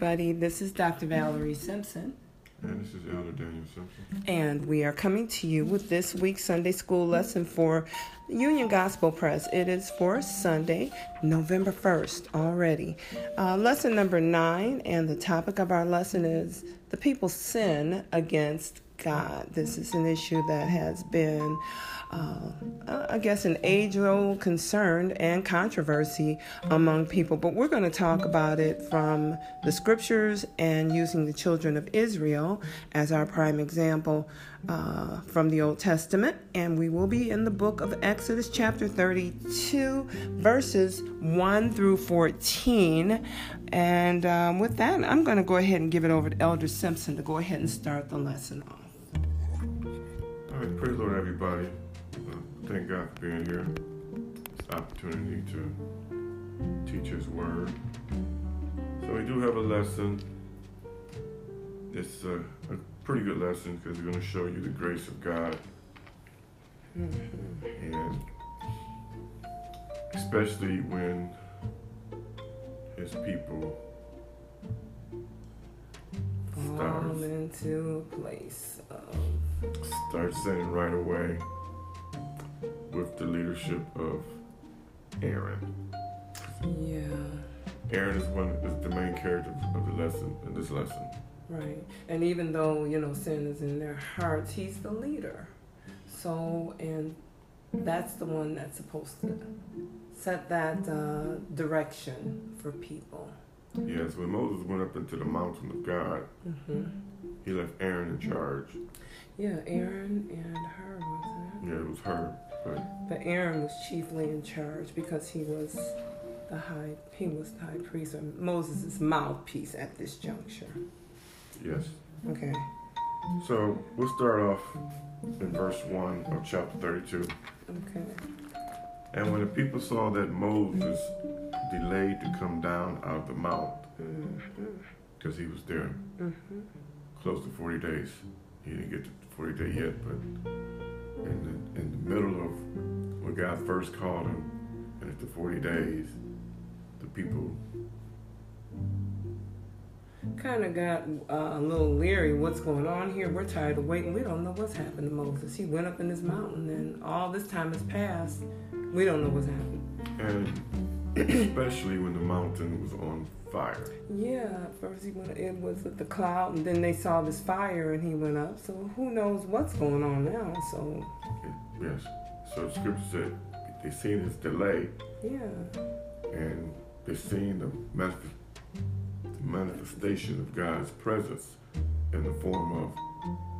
Everybody. This is Dr. Valerie Simpson. And this is Elder Daniel Simpson. And we are coming to you with this week's Sunday school lesson for Union Gospel Press. It is for Sunday, November 1st already. Uh, lesson number nine, and the topic of our lesson is the people sin against God. This is an issue that has been uh, I guess, an age old concern and controversy among people. But we're going to talk about it from the scriptures and using the children of Israel as our prime example uh, from the Old Testament. And we will be in the book of Exodus, chapter 32, verses 1 through 14. And um, with that, I'm going to go ahead and give it over to Elder Simpson to go ahead and start the lesson off. Right, praise Lord, everybody uh, thank God for being here. This opportunity to teach His Word. So we do have a lesson. It's a, a pretty good lesson because we're going to show you the grace of God. And especially when His people fall into a place of start sinning right away with the leadership of Aaron. Yeah. Aaron is one is the main character of the lesson in this lesson. Right. And even though, you know, sin is in their hearts, he's the leader. So and that's the one that's supposed to set that uh, direction for people. Yes, when Moses went up into the mountain of God, mm-hmm. he left Aaron in charge. Yeah, Aaron and Hur was it? Yeah, it was Hur. But Aaron was chiefly in charge because he was the high he was the high priest or Moses' mouthpiece at this juncture. Yes. Okay. So we'll start off in verse one of chapter thirty-two. Okay. And when the people saw that Moses delayed to come down out of the mount, because mm-hmm. he was there mm-hmm. close to forty days, he didn't get to forty day yet, but in the, in the middle of when God first called him, and after 40 days, the people kind of got uh, a little leery. What's going on here? We're tired of waiting. We don't know what's happened to Moses. He went up in this mountain, and all this time has passed. We don't know what's happened. And especially when the mountain was on fire. Yeah, first he went. It was with the cloud, and then they saw this fire, and he went up. So who knows what's going on now? So. Yes. So scripture said they seen his delay. Yeah. And they seen the, manifest, the manifestation of God's presence in the form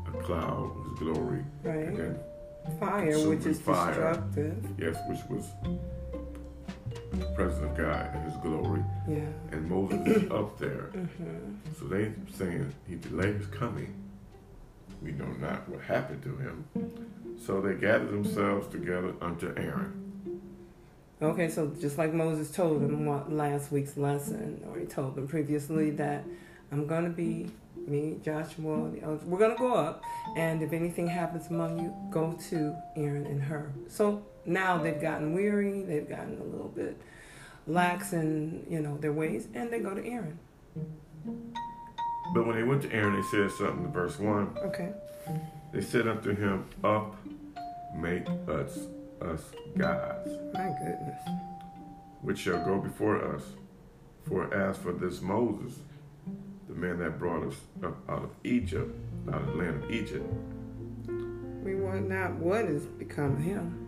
of a cloud, His glory, right. and fire, which is fire. destructive. Yes, which was presence of God and His glory. Yeah. And Moses is up there. Mm-hmm. So they saying he delayed his coming. We know not what happened to him. So they gathered themselves together unto Aaron. Okay, so just like Moses told them what last week's lesson, or he told them previously that I'm going to be me, Joshua, we're going to go up, and if anything happens among you, go to Aaron and Hur. So now they've gotten weary, they've gotten a little bit lax in you know their ways, and they go to Aaron. But when they went to Aaron, they said something in verse one. Okay. They said unto him, Up, make us us gods. My goodness. Which shall go before us. For as for this Moses, the man that brought us up out of Egypt, out of the land of Egypt. We want not what has become of him.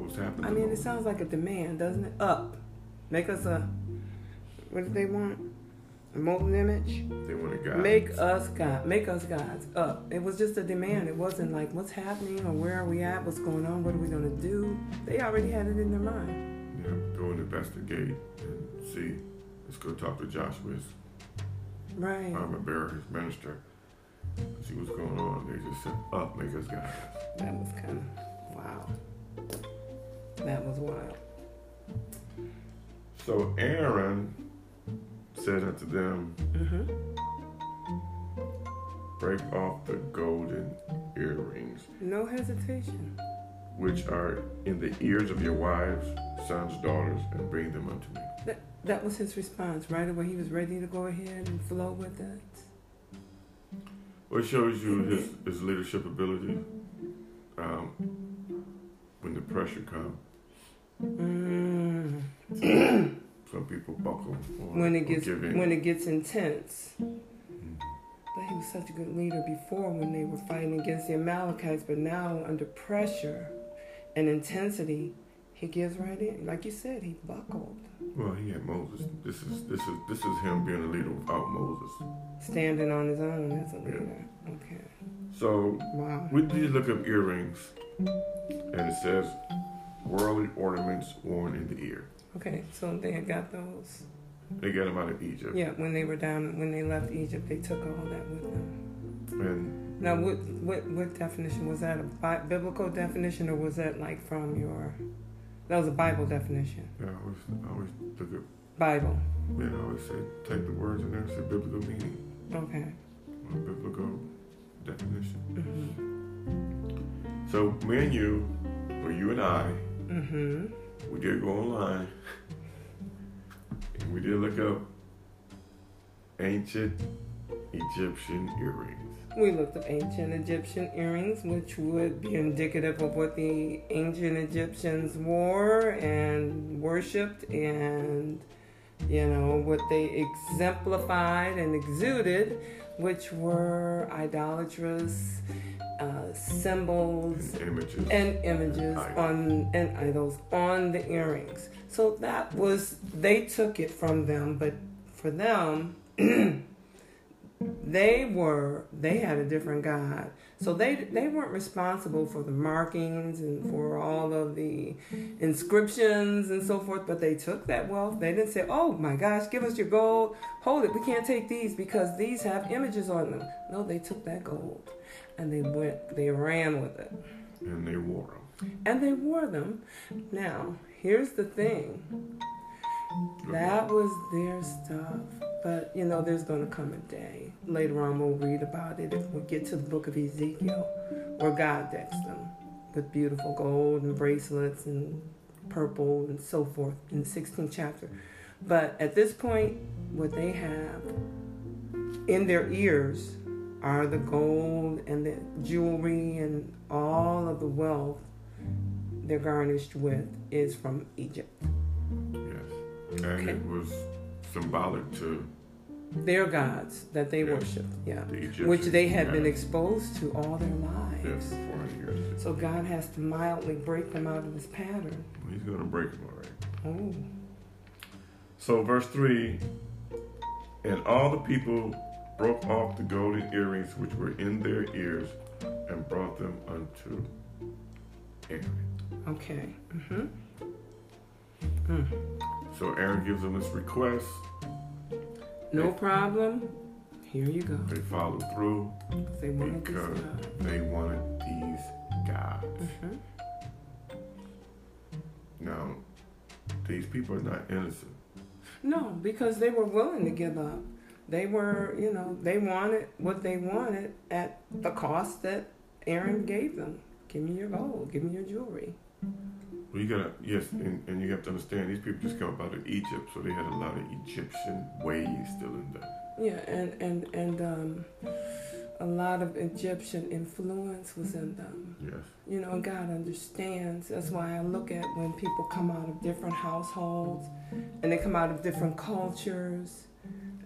What's happening. I mean, it sounds like a demand, doesn't it? Up. Make us a. What do they want? A molten image. They want a God. Make us God. Make us gods. Up. It was just a demand. It wasn't like what's happening or where are we at? What's going on? What are we going to do? They already had it in their mind. Yeah, go and investigate and see. Let's go talk to Joshua's right. armor bearer, his minister. See what's going on. They just said, "Up, make us gods." That was kind of wow. That was wild. So Aaron said unto them, mm-hmm. Break off the golden earrings. No hesitation. Which are in the ears of your wives, sons, daughters, and bring them unto me. That, that was his response, right away. He was ready to go ahead and flow with it. Well, it shows you his, his leadership ability um, when the pressure comes. Mm. Some people buckle when it gets when it gets intense. Mhm. But he was such a good leader before when they were fighting against the Amalekites, but now under pressure and intensity, he gives right in. Like you said, he buckled, Well, he had Moses. This is this is this is him being a leader without Moses. standing on his own as a leader. Okay. So Wow. we did look up earrings, and it says worldly ornaments worn in the ear. Okay, so they had got those. They got them out of Egypt. Yeah, when they were down, when they left Egypt, they took all that with them. And Now, what what what definition was that? A bi- biblical definition, or was that like from your? That was a Bible definition. yeah, I always I always look up. Bible. Yeah, I always say take the words in there, say biblical meaning, Okay. or biblical definition. Mhm. So me and you, or you and I, Mhm. we did go online and we did look up ancient Egyptian earrings. We looked up ancient Egyptian earrings, which would be indicative of what the ancient Egyptians wore and worshipped, and you know what they exemplified and exuded, which were idolatrous uh, symbols and images. and images on and idols on the earrings. So that was they took it from them, but for them they were they had a different God. So they they weren't responsible for the markings and for all of the inscriptions and so forth, but they took that wealth. They didn't say, "Oh my gosh, give us your gold. Hold it. We can't take these because these have images on them." No, they took that gold and they went they ran with it and they wore them. and they wore them. Now, here's the thing that was their stuff. But you know, there's going to come a day later on we'll read about it if we get to the book of Ezekiel where God decks them with beautiful gold and bracelets and purple and so forth in the 16th chapter. But at this point, what they have in their ears are the gold and the jewelry and all of the wealth they're garnished with is from Egypt. Yes. And Okay. it was symbolic to Their gods that they Yeah. worshipped, yeah. the Which they had been exposed to all their lives. for 400 years. So God has to mildly break them out of this pattern. He's going to break them, all right. Oh. So, verse 3 And all the people broke off the golden earrings which were in their ears and brought them unto Aaron. Okay. hmm So, Aaron gives them this request. No problem. Here you go. They followed through They wanted because they wanted these gods. Mhm. Now, these people are not innocent. No, because they were willing to give up. They were, you know, they wanted what they wanted at the cost that Aaron gave them. Give me your gold. Give me your jewelry. Well, you gotta, yes, and, and you have to understand, these people just come out of Egypt, so they had a lot of Egyptian ways still in them. Yeah, and and and um, a lot of Egyptian influence was in them. Yes. You know, God understands. That's why I look at when people come out of different households and they come out of different cultures.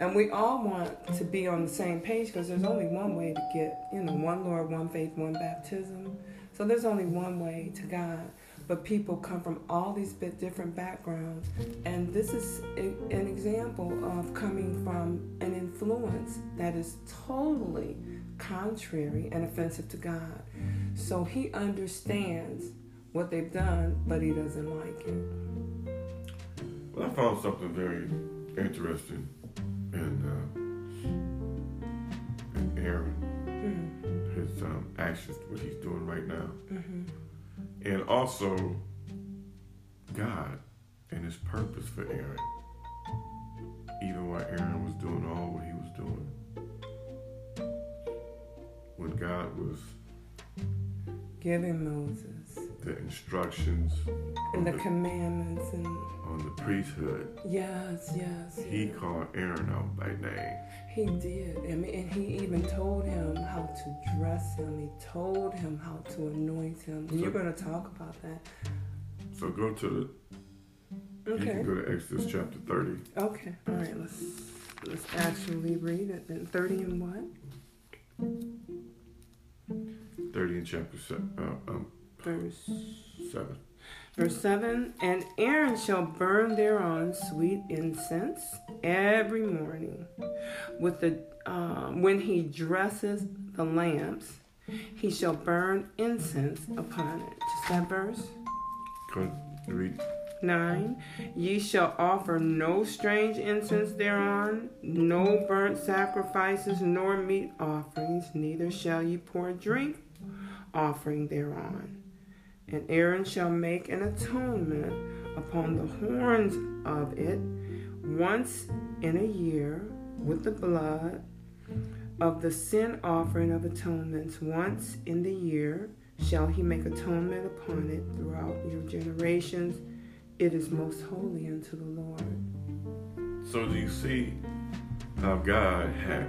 And we all want to be on the same page because there's only one way to get, you know, one Lord, one faith, one baptism. So there's only one way to God. But people come from all these bit different backgrounds. And this is an example of coming from an influence that is totally contrary and offensive to God. So he understands what they've done, but he doesn't like it. Well, I found something very interesting in, uh, in Aaron, Mm, his um, actions, what he's doing right now, hmm and also God and his purpose for Aaron. Even while Aaron was doing all what he was doing, when God was Giving Moses the instructions And the the- commandments and on the priesthood, yes, yes. he yes. called Aaron out by name. He did. I mean, and he even told him how to dress him. He told him how to anoint him. And you're going to talk about that. So go to the. Okay. You can go to Exodus chapter thirty. Okay. All right. Let's let's actually read it. Then thirty and what? Thirty in chapter uh, um, Verse seven. verse seven. And Aaron shall burn thereon sweet incense every morning, with the um, when he dresses the lamps, he shall burn incense upon it. Just that verse. Go read 9. Ye shall offer no strange incense thereon, no burnt sacrifices, nor meat offerings, neither shall ye pour drink offering thereon. And Aaron shall make an atonement upon the horns of it once in a year with the blood of the sin offering of atonements. Once in the year shall he make atonement upon it throughout your generations. It is most holy unto the Lord. So do you see how God had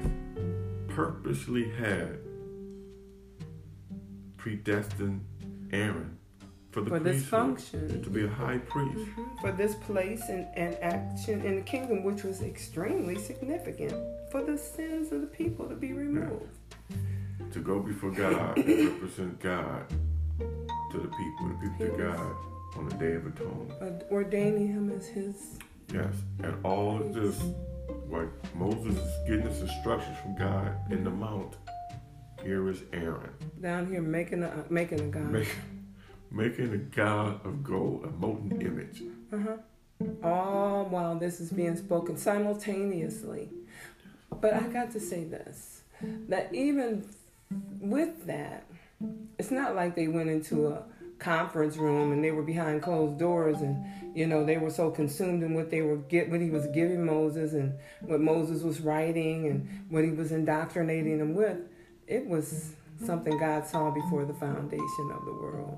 purposely had predestined Aaron for For this function, to be a high priest? Mhm. for this place and, and action in the kingdom, which was extremely significant for the sins of the people to be removed. to go before God and represent God to the people, the people to God on the Day of Atonement. Ordaining him as his. Yes, and all of this, like Moses is getting his instructions from God in the mount. Here is Aaron, Down here making a making a god. make, making a god of gold, a molten image. Uh-huh. All while this is being spoken simultaneously. But I got to say this that even with that, it's not like they went into a conference room and they were behind closed doors and you know they were so consumed in what they were get what he was giving Moses and what Moses was writing and what he was indoctrinating them with. It was something God saw before the foundation of the world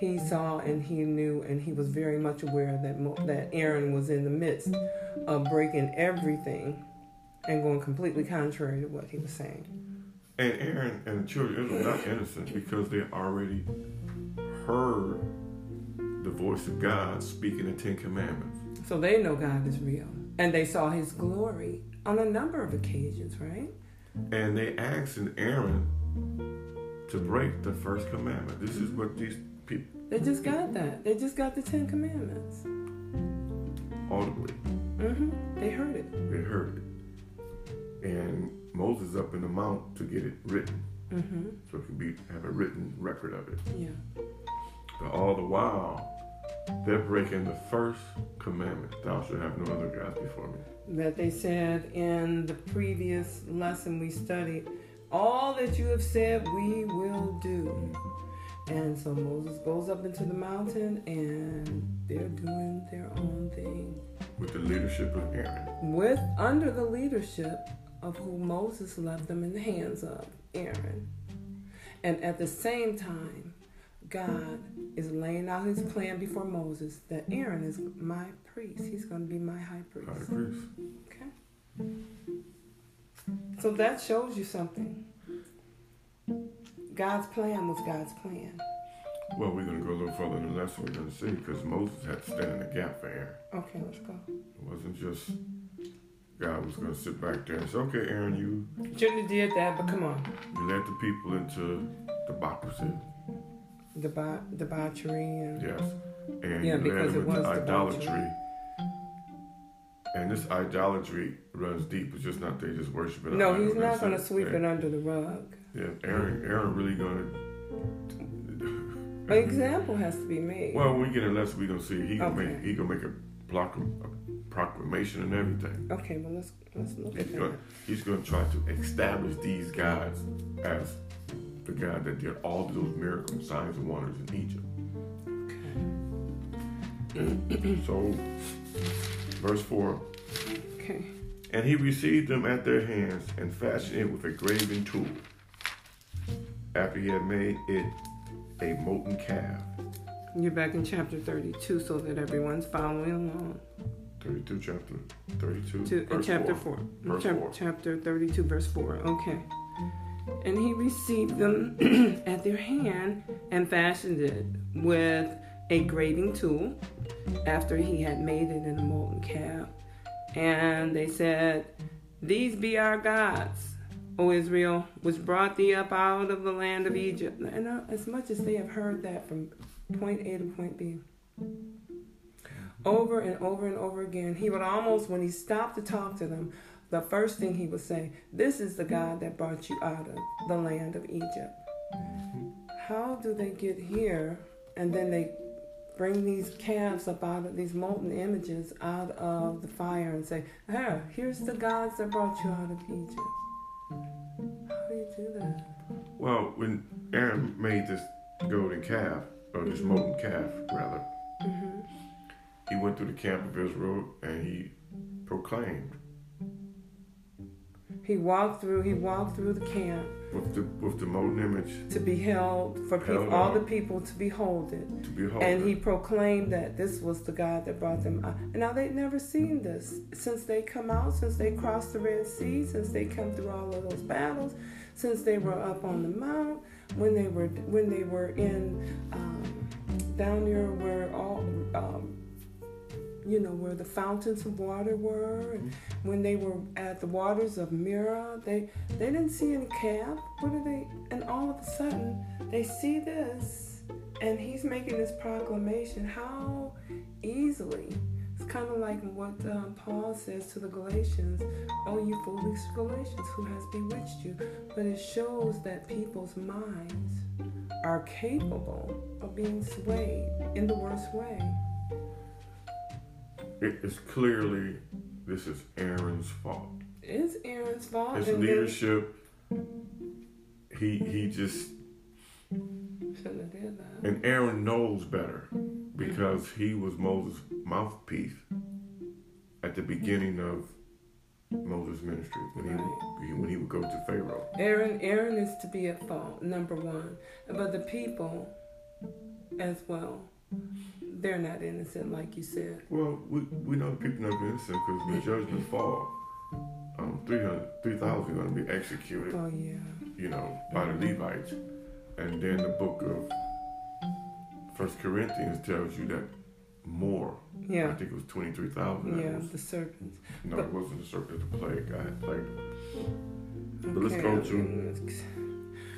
he saw and he knew and he was very much aware that Mo- that Aaron was in the midst of breaking everything and going completely contrary to what he was saying. And Aaron and the children of Israel were not innocent because they already heard the voice of God speaking the Ten Commandments. So they know God is real and they saw his glory on a number of occasions, right? And they asked Aaron to break the first commandment. This is what these people They just got that. They just got the 10 commandments. audibly Mhm. They heard it. they heard it. And Moses up in the mount to get it written, Mhm. so it can be have a written record of it. Yeah. But all the while, they're breaking the first commandment: "Thou shalt have no other gods before me." that they said in the previous lesson we studied, all that you have said we will do. And so Moses goes up into the mountain and they're doing their own thing With the leadership of Aaron. with under the leadership of who Moses left them in the hands of, Aaron. And at the same time, God is laying out his plan before Moses that Aaron is my priest. He's going to be my high priest. High priest. Okay. So that shows you something. God's plan was God's plan. Well, we're going to go a little further in the lesson. We're going to see because Moses had to stand in the gap for Aaron. Okay, let's go. It wasn't just God was going to sit back there and say, "Okay, Aaron, you Shouldn't have did that, but come on. you led the people into democracy, Deba- debauchery and yes, and Yeah, you because led it them into was idolatry." debauchery. And this idolatry runs deep. It's just not they just worshiping. no, he's not going to sweep Yeah. it under the rug. Yeah, Aaron, Aaron really going An example has to be made. Well, when we get in lesson, we gonna see he gonna Okay. make he gonna make a, proclam- a proclamation and everything. Okay, well let's let's look He's at gonna that. he's gonna try to establish these guys as the God that did all those miracles, signs, and wonders in Egypt. Okay. so, verse four. Okay. And he received them at their hands and fashioned it with a graven tool. After he had made it a molten calf. You're back in chapter 32 so that everyone's following along. 32, chapter 32. To, verse chapter 4. 4. Verse Chap- 4. Chapter 32, verse 4. Okay. And he received them at their hand and fashioned it with a graving tool after he had made it in a molten calf. And they said, These be our gods, O Israel, which brought thee up out of the land of Egypt. And uh, as much as they have heard that from point A to point B, over and over and over again, he would almost, when he stopped to talk to them, the first thing he would say, This is the God that brought you out of the land of Egypt. How do they get here? And then they bring these calves up out of these molten images out of the fire and say, Ah, here's the gods that brought you out of Egypt. How do you do that? Well, when Aaron made this golden calf, or this molten calf, rather, hmm he went through the camp of Israel and he proclaimed He walked through. He walked through the camp with the with the molten image to be held for people, Held all the people to behold it. to behold. And he proclaimed that this was the God that brought them out. And now they'd never seen this since they come out, since they crossed the Red Sea, since they come through all of those battles, since they were up on the mount, when they were when they were in um, down near where all um, you know where the fountains of water were, and when they were at the waters of Marah, they they didn't see any calf. What are they? And all of a sudden, they see this, and he's making this proclamation. How easily? It's kind of like what um, Paul says to the Galatians. Oh, you foolish Galatians, who has bewitched you? But it shows that people's minds are capable of being swayed in the worst way. It is clearly this is Aaron's fault. It's Aaron's fault. His and leadership. He he just did that. and Aaron knows better because he was Moses' mouthpiece at the beginning of Moses' ministry when he, he when he would go to Pharaoh. Aaron, Aaron is to be at fault, number one. But the people, as well, they're not innocent, like you said. Well, we, we know people not innocent because when judgment fall, um, 300, 3,000 are going to be executed, Oh yeah. you know, by the Levites. And then the book of First Corinthians tells you that more, Yeah. I think it was 23,000. Yeah, was- the serpents. No, But- it wasn't the serpent, the plague. I had plague. But let's go to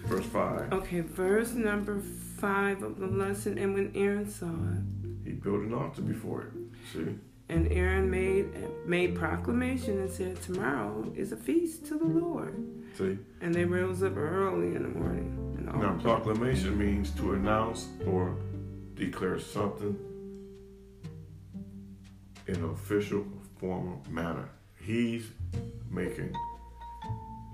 verse 5. Okay, verse number five of the lesson. And when Aaron saw it, He built an altar before it. See? and Aaron made made proclamation and said, "Tomorrow is a feast to the Lord." See? And they rose up early in the morning. Now, proclamation means to announce or declare something in an official, formal manner. He's making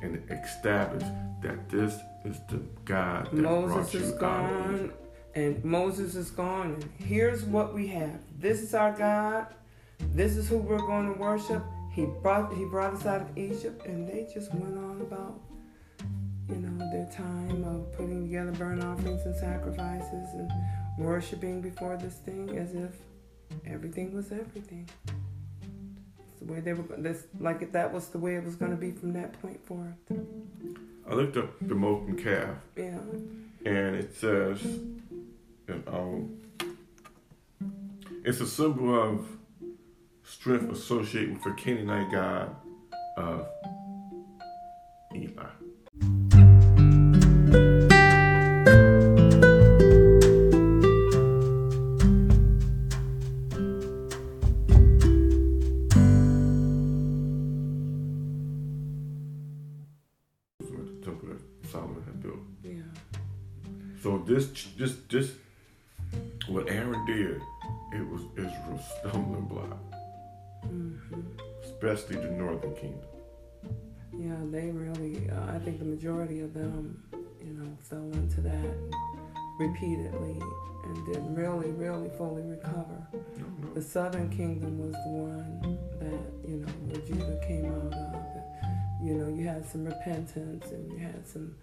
and establish that this is the God that Moses brought you is gone, and Moses is gone, and here's what we have. This is our God. This is who we're going to worship. He brought he brought us out of Egypt, and they just went on about, you know, their time of putting together burnt offerings and sacrifices and worshiping before this thing as if everything was everything. The way they were. This like if that was the way it was going to be from that point forth. I looked up the molten calf, Yeah. and it says, and it's a symbol of strength associated with the Canaanite god of Eli. Especially the northern kingdom. Yeah, they really, uh, I think the majority of them, you know, fell into that repeatedly and didn't really, really fully recover. No. The southern kingdom was the one that, you know, where Judah came out of. You know, you had some repentance and you had some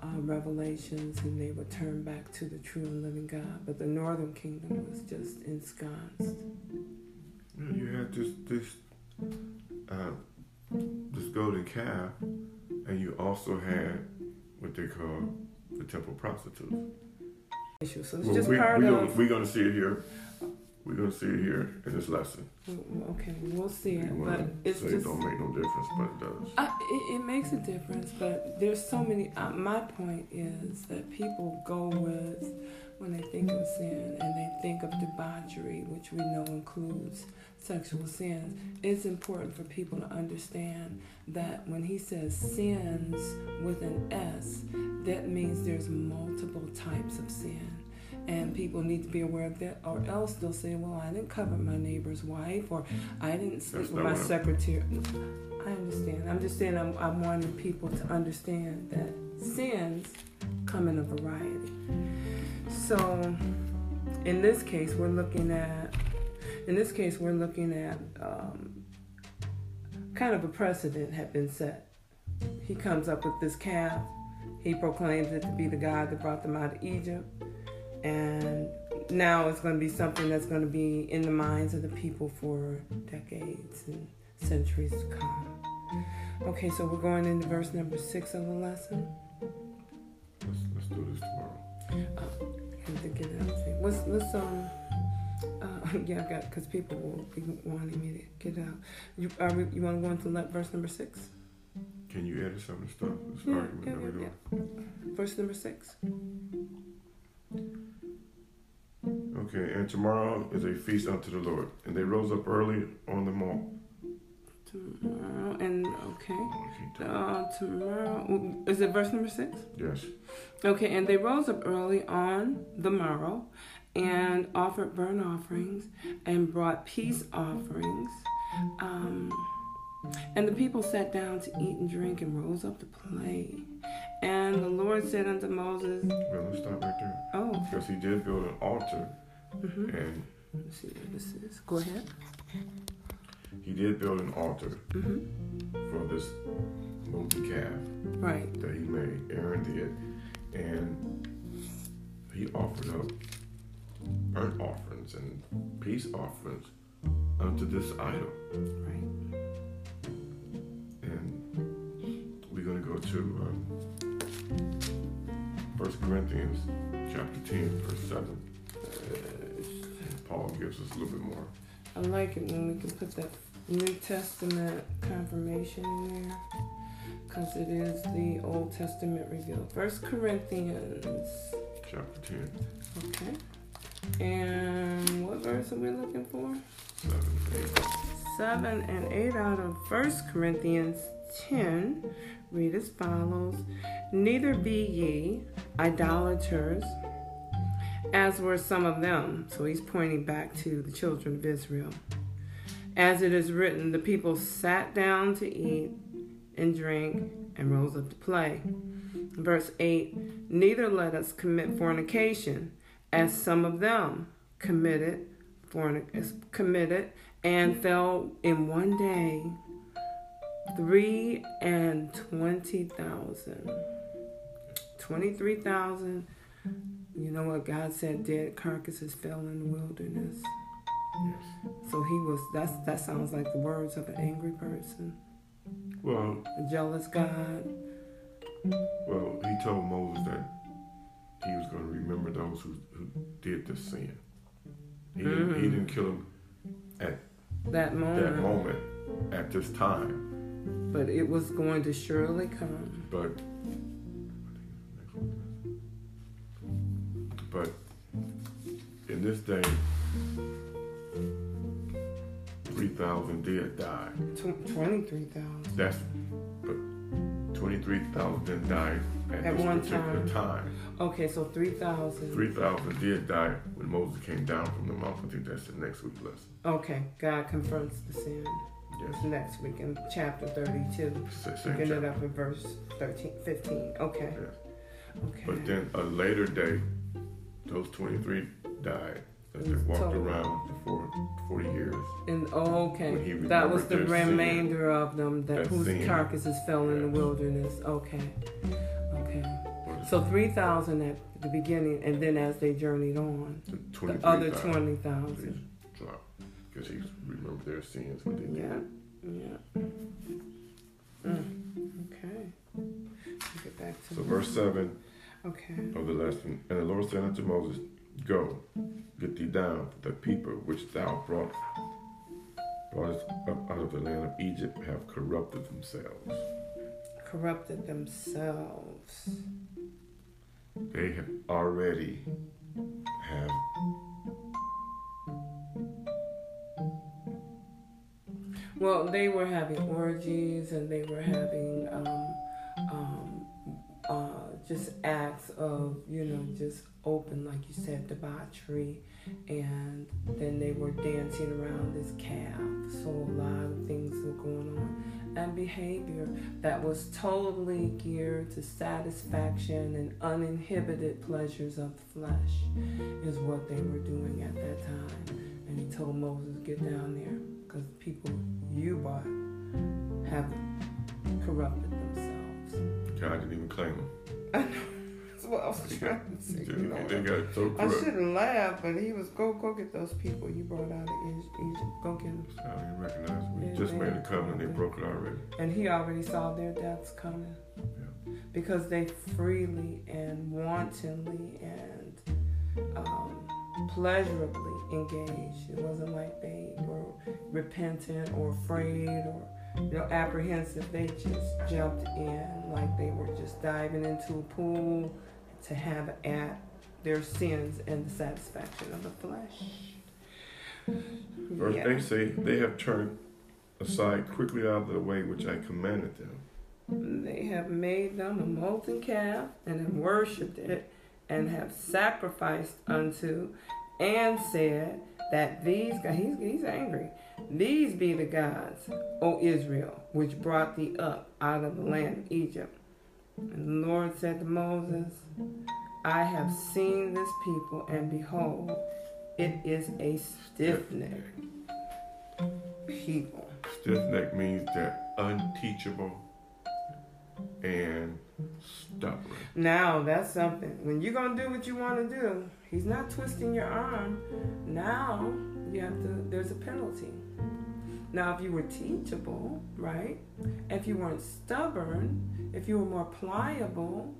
uh, revelations and they would turn back to the true and living God. But the northern kingdom was just ensconced. You had this this uh, this golden calf, and you also had what they call the temple prostitutes. So it's Well, just we, part we of. We're gonna see it here. We're gonna see it here in this lesson. Okay, we'll see it, but it's just. it don't make no difference, but it does. Uh, it, it makes a difference, but there's so many. Uh, my point is that people go with when they think of sin and they think of debauchery, which we know includes sexual sins. It's important for people to understand that when he says sins with an S, that means there's multiple types of sin. And people need to be aware of that, or else they'll say, Well, I didn't cover my neighbor's wife, or I didn't sleep That's with my secretary. I understand. I'm just saying I'm, I'm wanting people to understand that sins come in a variety. So in this case we're looking at in this case we're looking at um, kind of a precedent had been set. He comes up with this calf. He proclaims it to be the God that brought them out of Egypt. And now it's going to be something that's going to be in the minds of the people for decades and centuries to come. Okay, so we're going into verse number six of the lesson. Let's, let's do this tomorrow. And to get it. Let's, let's um, uh, yeah, I've got because people will be wanting me to get out. You are we, you want to go into verse number six? Can you edit some of the stuff? This Yeah, argument yeah, that we're yeah, doing. Verse number six. Okay, and tomorrow is a feast unto the Lord, and they rose up early on the morn. Tomorrow and okay. Okay, Uh, tomorrow is it verse number six? Yes. Okay, and they rose up early on the morrow and offered burnt offerings and brought peace offerings. Um, and the people sat down to eat and drink and rose up to play. And the Lord said unto Moses, Well, let's stop right there. Oh, Because he did build an altar, hmm and let's see what this is. Go ahead. he did build an altar hmm for this molten calf Right. that he made. Aaron did, and he offered up burnt offerings and peace offerings unto this idol. Right. And we're going to go to um, 1 Corinthians chapter 10, verse 7. Paul gives us a little bit more. I like it when we can put that New Testament confirmation in there. Because it is the Old Testament revealed. First Corinthians Chapter 10, Okay. And what verse are we looking for? 7, 8. Seven and eight out of First Corinthians ten read as follows Neither be ye idolaters, as were some of them. So he's pointing back to the children of Israel. As it is written, the people sat down to eat and drink and rose up to play. Verse 8 Neither let us commit fornication, as mm. some of them committed, fornic- committed and fell in one day three and twenty thousand. Twenty-three thousand. You know what God said? Dead carcasses fell in the wilderness. Yes. So he was. That's that sounds like the words of an angry person, Well, a jealous God. well, he told Moses that he was going to remember those who, who did the sin. He, didn't, he mm. didn't kill them That moment. that moment at this time, But it was going to surely come. but but in this day, three thousand did die. Twenty-three thousand. That's 3,000 died at, at one time. time. Okay, so 3,000. 3,000 did die when Moses came down from the mountain. I think that's the next week's lesson. Okay, God confronts the sin. Yes. Next week in chapter 32. Same Picking chapter. it up in verse 13, 15. Okay. Yes. Okay. But then a later day, those 23 died as they walked total. around for 40 years. and oh, okay, that was the remainder of them that That whose sin. carcasses fell in the wilderness. Okay. Okay. So three thousand at the beginning, and then as they journeyed on, The, the other twenty thousand. dropped because he remembered their sins. Yeah, yeah. Mm, okay. Get back to So verse seven Okay. of the lesson, and the Lord said unto Moses, Go, get thee down, the people which thou brought broughtest up out of the land of Egypt have corrupted themselves. Corrupted themselves. They have already have Well, they were having orgies and they were having um, just acts of, you know, just open, like you said, debauchery. And then they were dancing around this calf. So a lot of things were going on. And behavior that was totally geared to satisfaction and uninhibited pleasures of the flesh is what they were doing at that time. And he told Moses, get down there because people you bought have corrupted themselves. God didn't even claim them. That's what I was trying to say. You know. they got so I shouldn't laugh, but he was go go get those people you brought out of Egypt. Go get them. I didn't even recognize them. We Yeah, just made a covenant. They broke it already. And he already saw their deaths coming Yeah. because they freely and wantonly and um, pleasurably engaged. It wasn't like they were repentant or afraid or you know apprehensive. They just jumped in like they were just diving into a pool to have at their sins and the satisfaction of the flesh. Verse Yeah. 8 say, They have turned aside quickly out of the way which I commanded them. They have made them a molten calf and have worshipped it and have sacrificed unto and said that these guys, he's, he's angry. These be the gods, O Israel, which brought thee up out of the land of Egypt. And the Lord said to Moses, I have seen this people, and behold, it is a stiff necked people. Stiff neck means they're unteachable and stubborn. Now that's something. When you're gonna do what you want to do, he's not twisting your arm. Now you have to. There's a penalty. Now, if you were teachable, right? If you weren't stubborn, if you were more pliable,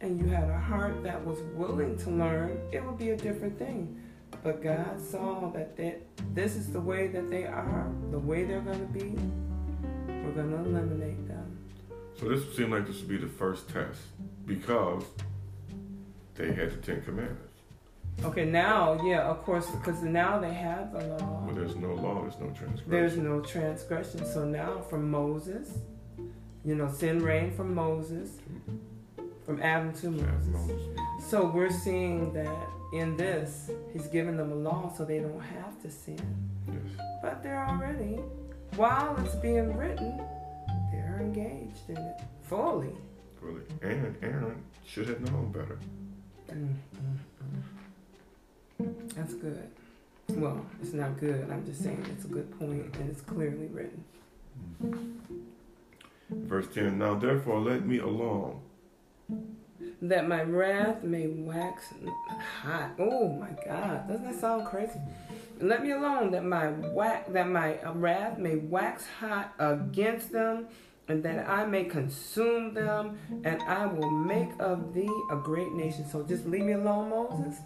and you had a heart that was willing to learn, it would be a different thing. But God saw that that this is the way that they are, the way they're gonna be. We're gonna eliminate them. So this seemed like this would be the first test because they had the Ten Commandments. Okay, now, yeah, of course, because now they have the law. Where there's no law, there's no transgression. There's no transgression. So now, from Moses, you know, sin reigned from Moses, from Adam to Moses. Moses. So we're seeing that in this, he's given them a law so they don't have to sin. Yes. But they're already, while it's being written, they're engaged in it fully. Fully. And Aaron should have known better. Mm, mm, mm. That's good. Well, it's not good. I'm just saying it's a good point and it's clearly written. Verse 10 Now therefore let me alone. That my wrath may wax hot. Oh my God, doesn't that sound crazy? Let me alone that my that my wrath may wax hot against them, and that I may consume them, and I will make of thee a great nation. So just leave me alone, Moses.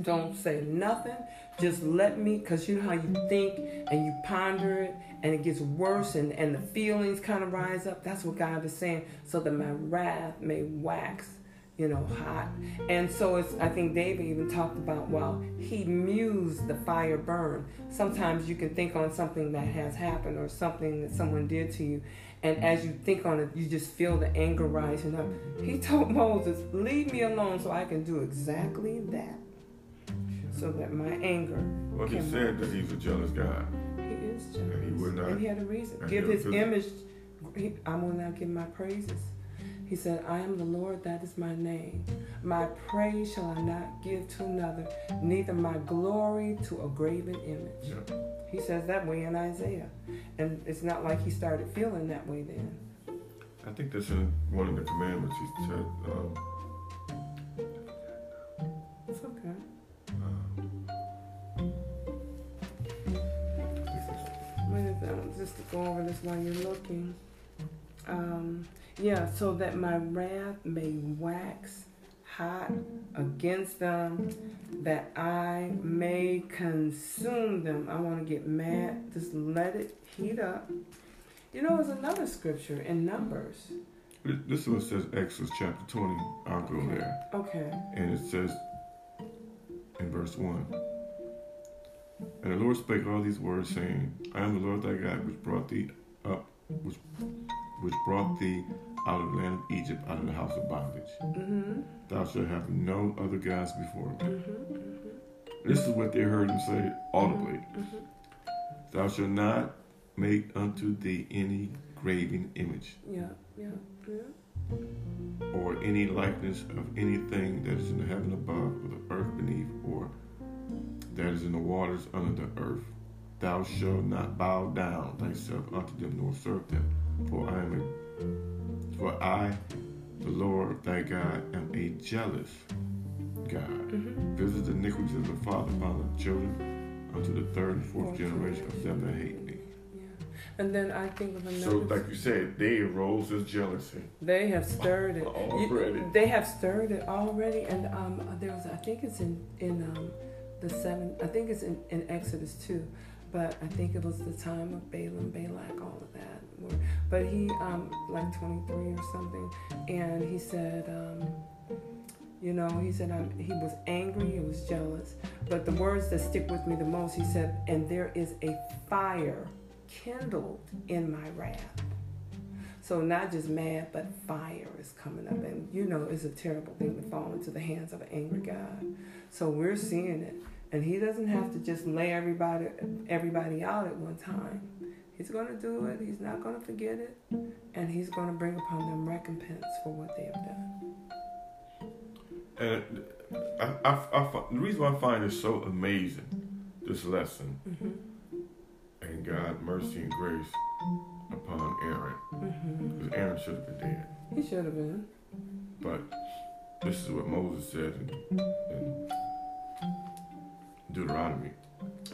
Don't say nothing. Just let me, because you know how you think and you ponder it and it gets worse and, and the feelings kind of rise up. That's what God is saying. So that my wrath may wax, you know, hot. And so it's, I think David even talked about, well, he mused the fire burn. Sometimes you can think on something that has happened or something that someone did to you. And as you think on it, you just feel the anger rising up. He told Moses, leave me alone so I can do exactly that so that my anger Well, he said that he's a jealous God. he is jealous. And he would not- And he had a reason. Give his image. He, I will not give my praises. He said, I am the Lord, that is my name. My praise shall I not give to another, neither my glory to a graven image. Yeah. He says that way in Isaiah. And it's not like he started feeling that way then. I think that's in one of the commandments. He said, um, Just to go over this while you're looking. Um, yeah, so that my wrath may wax hot against them, that I may consume them. I want to get mad. Just let it heat up. You know, there's another scripture in Numbers. This this is what it says Exodus chapter 20. I'll go there. Okay. And it says in verse 1 And the Lord spake all these words, saying, I am the Lord thy God, which brought thee up, which, which brought thee out of the land of Egypt, out of the house of bondage. Mm-hmm. Thou shalt have no other gods before me. Mm-hmm. This is what they heard him say audibly. Mm-hmm. Thou shalt not make unto thee any graven image, Yeah, yeah, yeah. or any likeness of anything that is in the heaven above, or the earth beneath, or that is in the waters under the earth. Thou shalt not bow down thyself unto them, nor serve them. For I am a, for I, the Lord thy God, am a jealous God. Mm-hmm. Visit the iniquities of the father upon the children unto the third and fourth generation of them that hate me. Yeah. And then I think of another. So, like you said, they arose as jealousy. They have stirred it Already. You- they have stirred it already, and um, there was I think it's in in um, the seven. I think it's in, in Exodus two, but I think it was the time of Balaam, Balak, all of that. But he um, like twenty three or something, and he said. Um, you know, he said I'm, he was angry, he was jealous. But the words that stick with me the most, he said, and there is a fire kindled in my wrath. So not just mad, but fire is coming up, and you know it's a terrible thing to fall into the hands of an angry God. So we're seeing it, and He doesn't have to just lay everybody everybody out at one time. He's going to do it. He's not going to forget it, and He's going to bring upon them recompense for what they have done. And I, I, I, the reason why I find it so amazing, this lesson, Mm-hmm. and God mercy and grace upon Aaron, Mm-hmm. because Aaron should have been dead. He should have been. But this is what Moses said in, in Deuteronomy.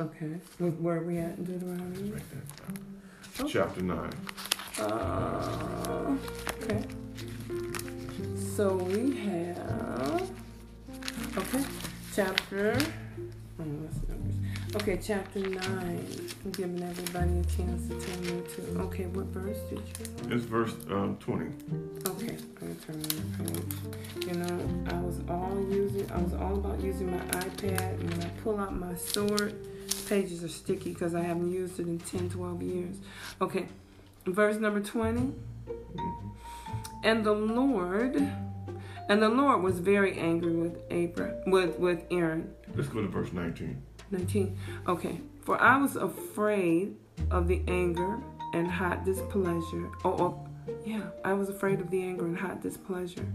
Okay. Where are we at in Deuteronomy? Right there. Oh. Chapter 9. Uh, okay. So we have okay, chapter. Oh. Okay, chapter nine. I'm giving everybody a chance to tell me to. Okay, what verse did you? It's verse um, 20. Okay, I'm gonna turn the page. You know, I was all using. I was all about using my iPad, and when I pull out my sword, pages are sticky because I haven't used it in 10, 12 years. Okay, verse number 20. And the Lord, and the Lord was very angry with Abraham, with with Aaron. Let's go to verse 19. 19. Okay. For I was afraid of the anger and hot displeasure. Oh, oh, yeah. I was afraid of the anger and hot displeasure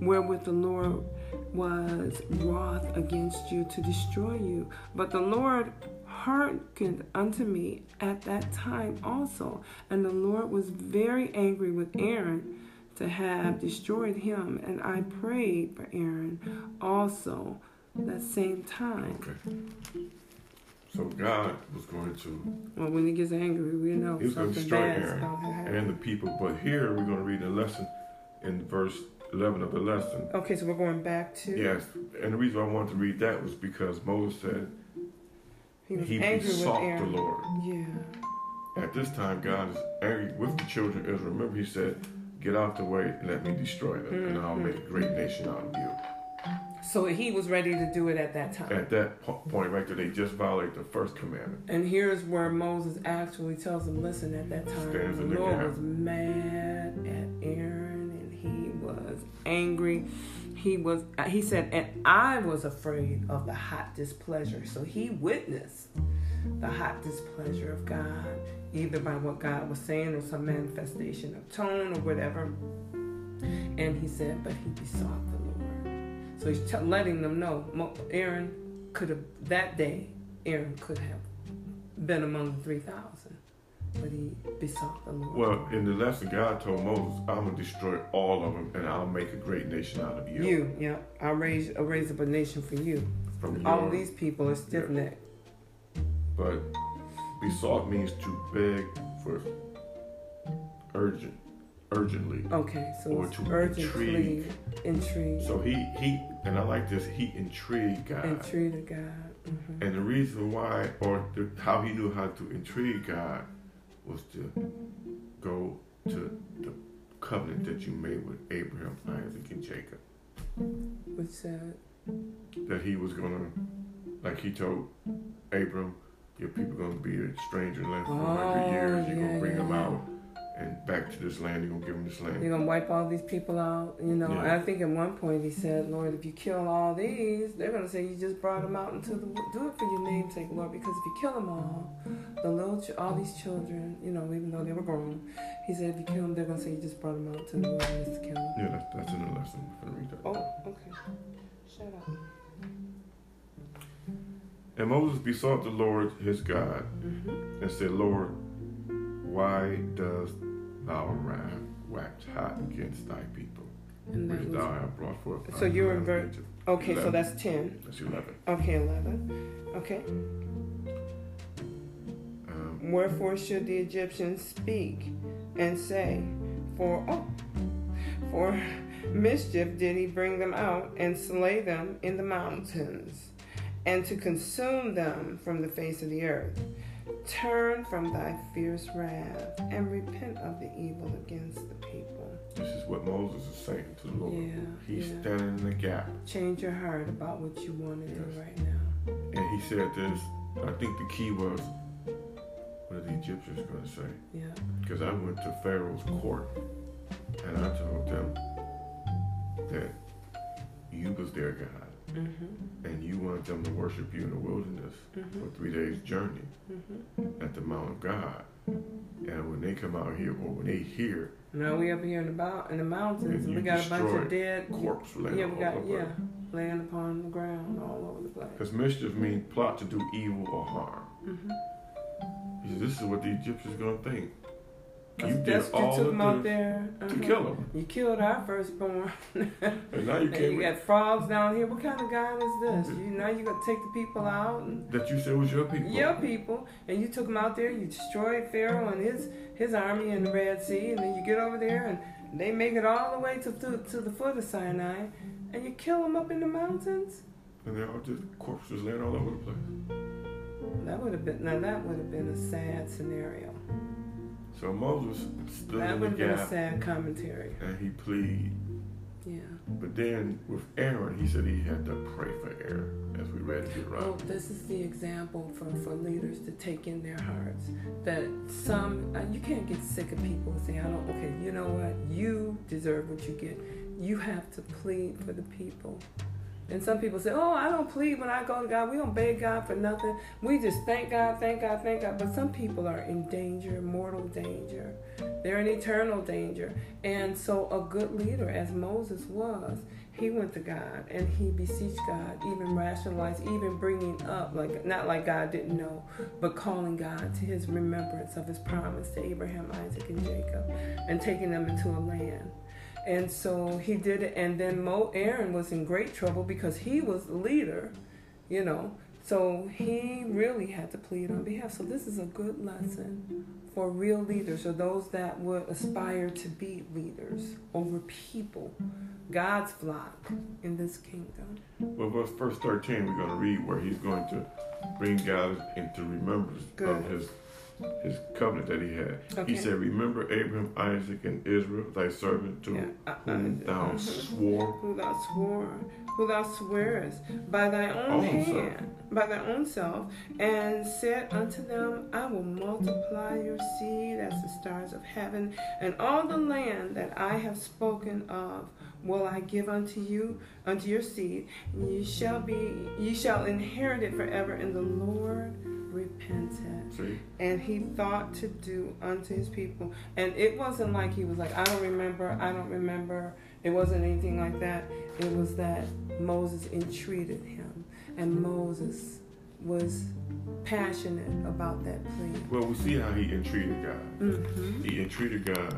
wherewith the Lord was wroth against you to destroy you. But the Lord hearkened unto me at that time also. And the Lord was very angry with Aaron to have destroyed him. And I prayed for Aaron also that same time. Okay. So God was going to, Well, when he gets angry, we know he was going to destroy Aaron and the people. But here we're going to read a lesson in verse 11 of the lesson. Okay, so we're going back to. Yes, and the reason I wanted to read that was because Moses said He was he angry with besought the Lord. Yeah. At this time, God is angry with the children of Israel. Remember, he said, Get out the way and let me destroy them, and I'll Mhm. make a great nation out of you. So he was ready to do it at that time. At that po- point, right there, they just violated the first commandment. And here's where Moses actually tells him, listen, at that time, Stands the Lord was mad at Aaron and he was angry. He was he said, and I was afraid of the hot displeasure. So he witnessed the hot displeasure of God, either by what God was saying or some manifestation of tone or whatever. And he said, but he besought the Lord. So he's t- letting them know Aaron could have, that day, Aaron could have been among the 3,000. but he besought the Lord. Well, in the lesson, God told Moses, "I'm gonna destroy all of them, and I'll make a great nation out of you." You, yeah. I'll raise, I'll raise up a nation for you. From All your- these people are stiff necked. But besought means to beg for urgent, urgently. Okay, so Or to urgent intrigue. intrigue, So he he and I like this. He intrigued God. intrigue to God. hmm And the reason why, or the, how he knew how to intrigue God, was to go to the covenant that you made with Abraham, Isaac, and Jacob. Which said, That he was gonna, like he told Abram, your people gonna be a stranger in land for 400 Oh, years. You're yeah, gonna bring yeah, them out and back to this land. You're gonna give them this land. You're gonna wipe all these people out, you know. Yeah. I think at one point he said, Lord, if you kill all these, they're gonna say you just brought them out into the do it for your name's sake, Lord, because if you kill them all, the little ch- all these children, you know, even though they were grown, he said if you kill them, they're gonna say you just brought them out to the wilderness to kill them. Yeah, that's, that's the lesson. I'm gonna read that. Oh, okay. Shut up. And Moses besought the Lord his God hmm and said, Lord, why does thou wrath wax hot against thy people, And which thou hast brought forth? So you're in of ver- Egypt? okay, so that's ten. That's eleven. Okay, eleven. Okay. Um, Wherefore should the Egyptians speak and say, For oh, for mischief did he bring them out and slay them in the mountains, and to consume them from the face of the earth. Turn from thy fierce wrath and repent of the evil against the people. this is what Moses is saying to the Lord. Yeah, He's yeah. standing in the gap, Change your heart about what you want to do right now. and he said this. I think the key was, what are the Egyptians going to say? Yeah. Because I went to Pharaoh's court, and I told them that was their God. Mm-hmm. and you want them to worship you in the wilderness Mm-hmm. for three days journey Mm-hmm. at the Mount of God. And when they come out here, or when they hear Now we up here in the mou- in the mountains, And we got a bunch of dead. corpse laying Yeah, we all got over, yeah, laying upon the ground all over the place. because mischief means plot to do evil or harm. Mm-hmm. He said, "This is what the Egyptians gonna think. You That's, did all you took them out there to uh-huh. kill them, You killed our firstborn. and now you and came you got frogs down here. What kind of God is this? You now you gonna take the people out that you said was your people. your people, and you took them out there. You destroyed Pharaoh and his his army in the Red Sea, and then you get over there and they make it all the way to to, to the foot of Sinai, and you kill them up in the mountains. and they're all just corpses laying all over the place. That would have been now. That would have been a sad scenario. So Moses stood That in would the have been a sad commentary. and he pleaded. Yeah. But then with Aaron, he said he had to pray for Aaron, as we read in Well, this is the example for, for leaders to take in their hearts that some uh, you can't get sick of people and say, "I don't." Okay, you know what? You deserve what you get. You have to plead for the people. And some people say, "Oh, I don't plead when I go to God. We don't beg God for nothing. We just thank God, thank God, thank God." But some people are in danger, mortal danger. They're in eternal danger. And so, a good leader, as Moses was, he went to God and he beseeched God, even rationalized, even bringing up, like not like God didn't know, but calling God to his remembrance of his promise to Abraham, Isaac, and Jacob, and taking them into a land. And so he did it. And then Mo Aaron was in great trouble because he was the leader, you know. So he really had to plead on behalf. So this is a good lesson for real leaders or those that would aspire to be leaders over people, God's flock in this kingdom. Well, verse verse 13, we're going to read where he's going to bring God into remembrance Good. of his his covenant that he had. Okay. He said, Remember Abraham, Isaac, and Israel, thy servant, to Yeah, uh, whom uh, thou mhm. swore. who thou swore, who thou swearest by thy own Own hand, self. by thy own self, and said unto them, I will multiply your seed as the stars of heaven, and all the land that I have spoken of will I give unto you, unto your seed, and ye shall be, ye shall inherit it forever. in the Lord repented See? and he thought to do unto his people. And it wasn't like he was like, I don't remember, I don't remember. It wasn't anything like that. It was that Moses entreated him, and Moses was passionate about that plea. Well, we see how he entreated God. Mm-hmm. He entreated God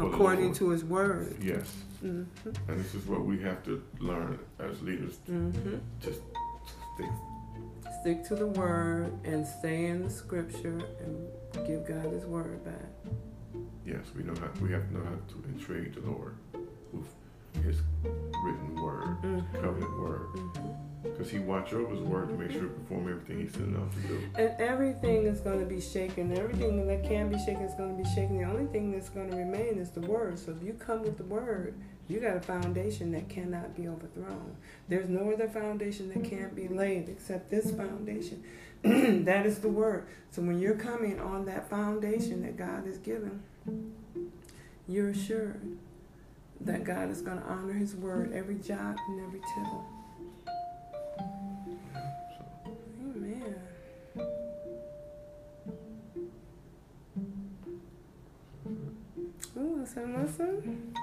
According to his word. Yes, Mm-hmm. and this is what we have to learn as leaders. Mm-hmm. Just stick. Stick to the word and stay in the scripture and give God his word back. Yes, we know how. We have to know how to entreat the Lord with His written word, Mm-hmm. covenant word, because He watch over His word to make sure we perform everything He sent us to do. And everything is going to be shaken. Everything that can be shaken is going to be shaken. The only thing that's going to remain is the word. So if you come with the word, you got a foundation that cannot be overthrown. There's no other foundation that can't be laid except this foundation. that is the word. So when you're coming on that foundation that God has given, you're assured that God is going to honor his word every jot and every tittle. Amen. Ooh, listen, listen.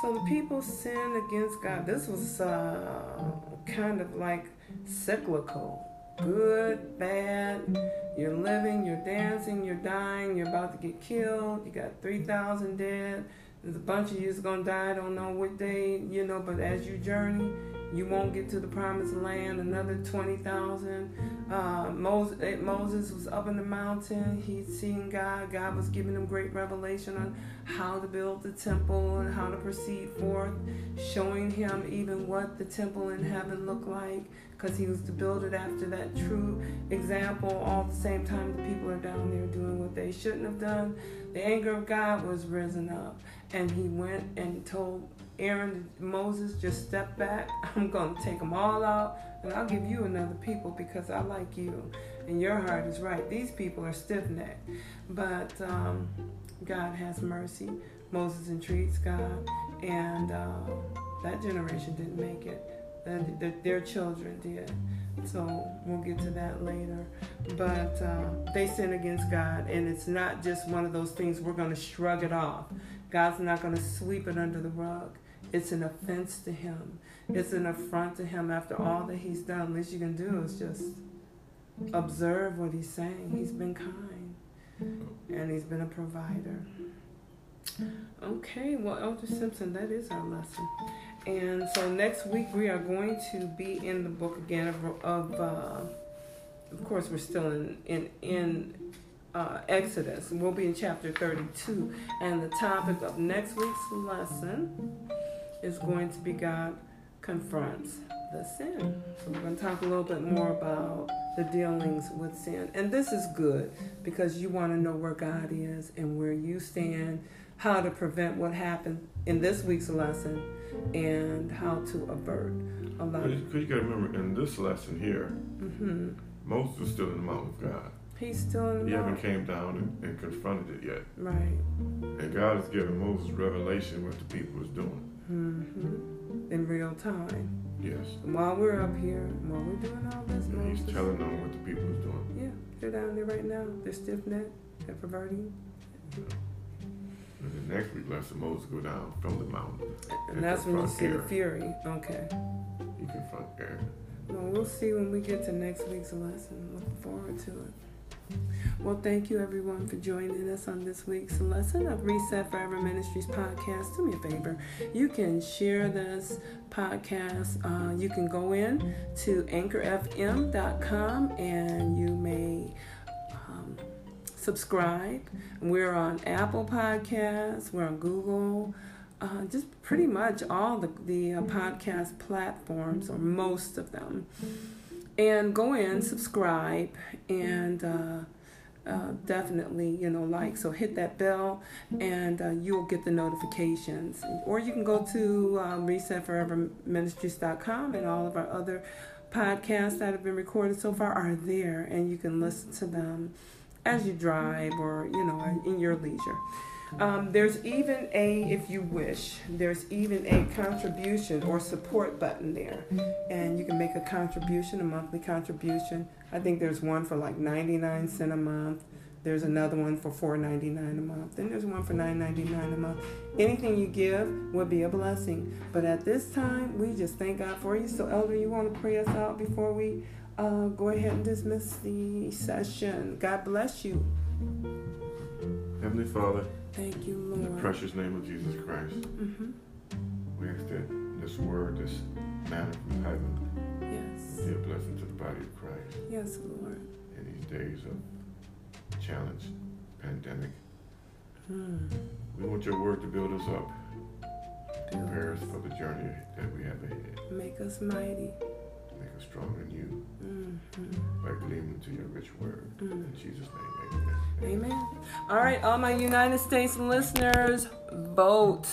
So the people sinned against God. This was uh, kind of like cyclical. Good, bad. You're living, you're dancing, you're dying, you're about to get killed. You got 3,000 dead. There's a bunch of you you's gonna die. I don't know what day, you know, but as you journey, you won't get to the promised land. Another 20,000. Uh, Moses, eh, Moses was up in the mountain. He'd seen God. God was giving him great revelation on how to build the temple and how to proceed forth, showing him even what the temple in heaven looked like, because he was to build it after that true example. All the same time, the people are down there doing what they shouldn't have done. The anger of God was risen up, and he went and told Aaron, Moses, just step back. I'm going to take them all out, and I'll give you another people because I like you. And your heart is right. These people are stiff necked. But um, God has mercy. Moses entreats God, and uh, that generation didn't make it. The, the, their children did. So we'll get to that later. But uh, they sin against God, and it's not just one of those things we're going to shrug it off. God's not going to sweep it under the rug. It's an offense to Him. It's an affront to Him after all that He's done. Least you can do is just observe what He's saying. He's been kind, and He's been a provider. Okay, well, Elder Simpson, that is our lesson. And so next week we are going to be in the book again of, of uh, of course we're still in in in uh, Exodus. We'll be in chapter 32, and the topic of next week's lesson is going to be God confronts the sin. So we're going to talk a little bit more about the dealings with sin, and this is good because you want to know where God is and where you stand, how to prevent what happened in this week's lesson, and how to avert a lot. Because you got to remember, in this lesson here, hmm Moses is still in the mountain of God. He's still in He the haven't came down and, and confronted it yet. right. And God has given Moses revelation what the people was doing. Hmm In real time. Yes. While we're up here, while we're doing all this, And he's Moses, telling them what the people is doing. yeah, they're down there right now. They're stiff necked, they're perverting, And the next week lesson, Moses go down from the mountain. and that's when you see the fury. Okay. He confront Aaron. Well, we'll see when we get to next week's lesson. Looking forward to it. Well, thank you everyone for joining us on this week's lesson of Reset Forever Ministries podcast. Do me a favor. You can share this podcast. Uh, you can go in to anchorfm.com and you may um, subscribe. We're on Apple Podcasts, we're on Google. Uh, just pretty much all the, the uh, podcast platforms, or most of them. And go in, subscribe, and uh, definitely, you know, like. So hit that bell, and uh, you'll get the notifications. Or you can go to um, resetforeverministries.com, and all of our other podcasts that have been recorded so far are there, and you can listen to them as you drive or, you know, in your leisure. Um, there's even a, if you wish, there's even a contribution or support button there. And you can make a contribution, a monthly contribution. I think there's one for like 99 cents a month. There's another one for $4.99 a month. Then there's one for $9.99 a month. Anything you give will be a blessing. But at this time, we just thank God for you. So, Elder, you want to pray us out before we uh, go ahead and dismiss the session. God bless you. Heavenly Father, Thank you, in the Lord. precious name of Jesus Christ, Mm-hmm. we ask that this word, this manna from heaven, Yes. be a blessing to the body of Christ Yes, Lord. in these days of challenge, pandemic. Hmm. We want your word to build us up, Build prepare us. for the journey that we have ahead, Make us mighty is stronger than you. Mm-hmm. Like lean to your rich word. Mm-hmm. In Jesus' name, amen. amen. Amen. All right, all my United States listeners, vote.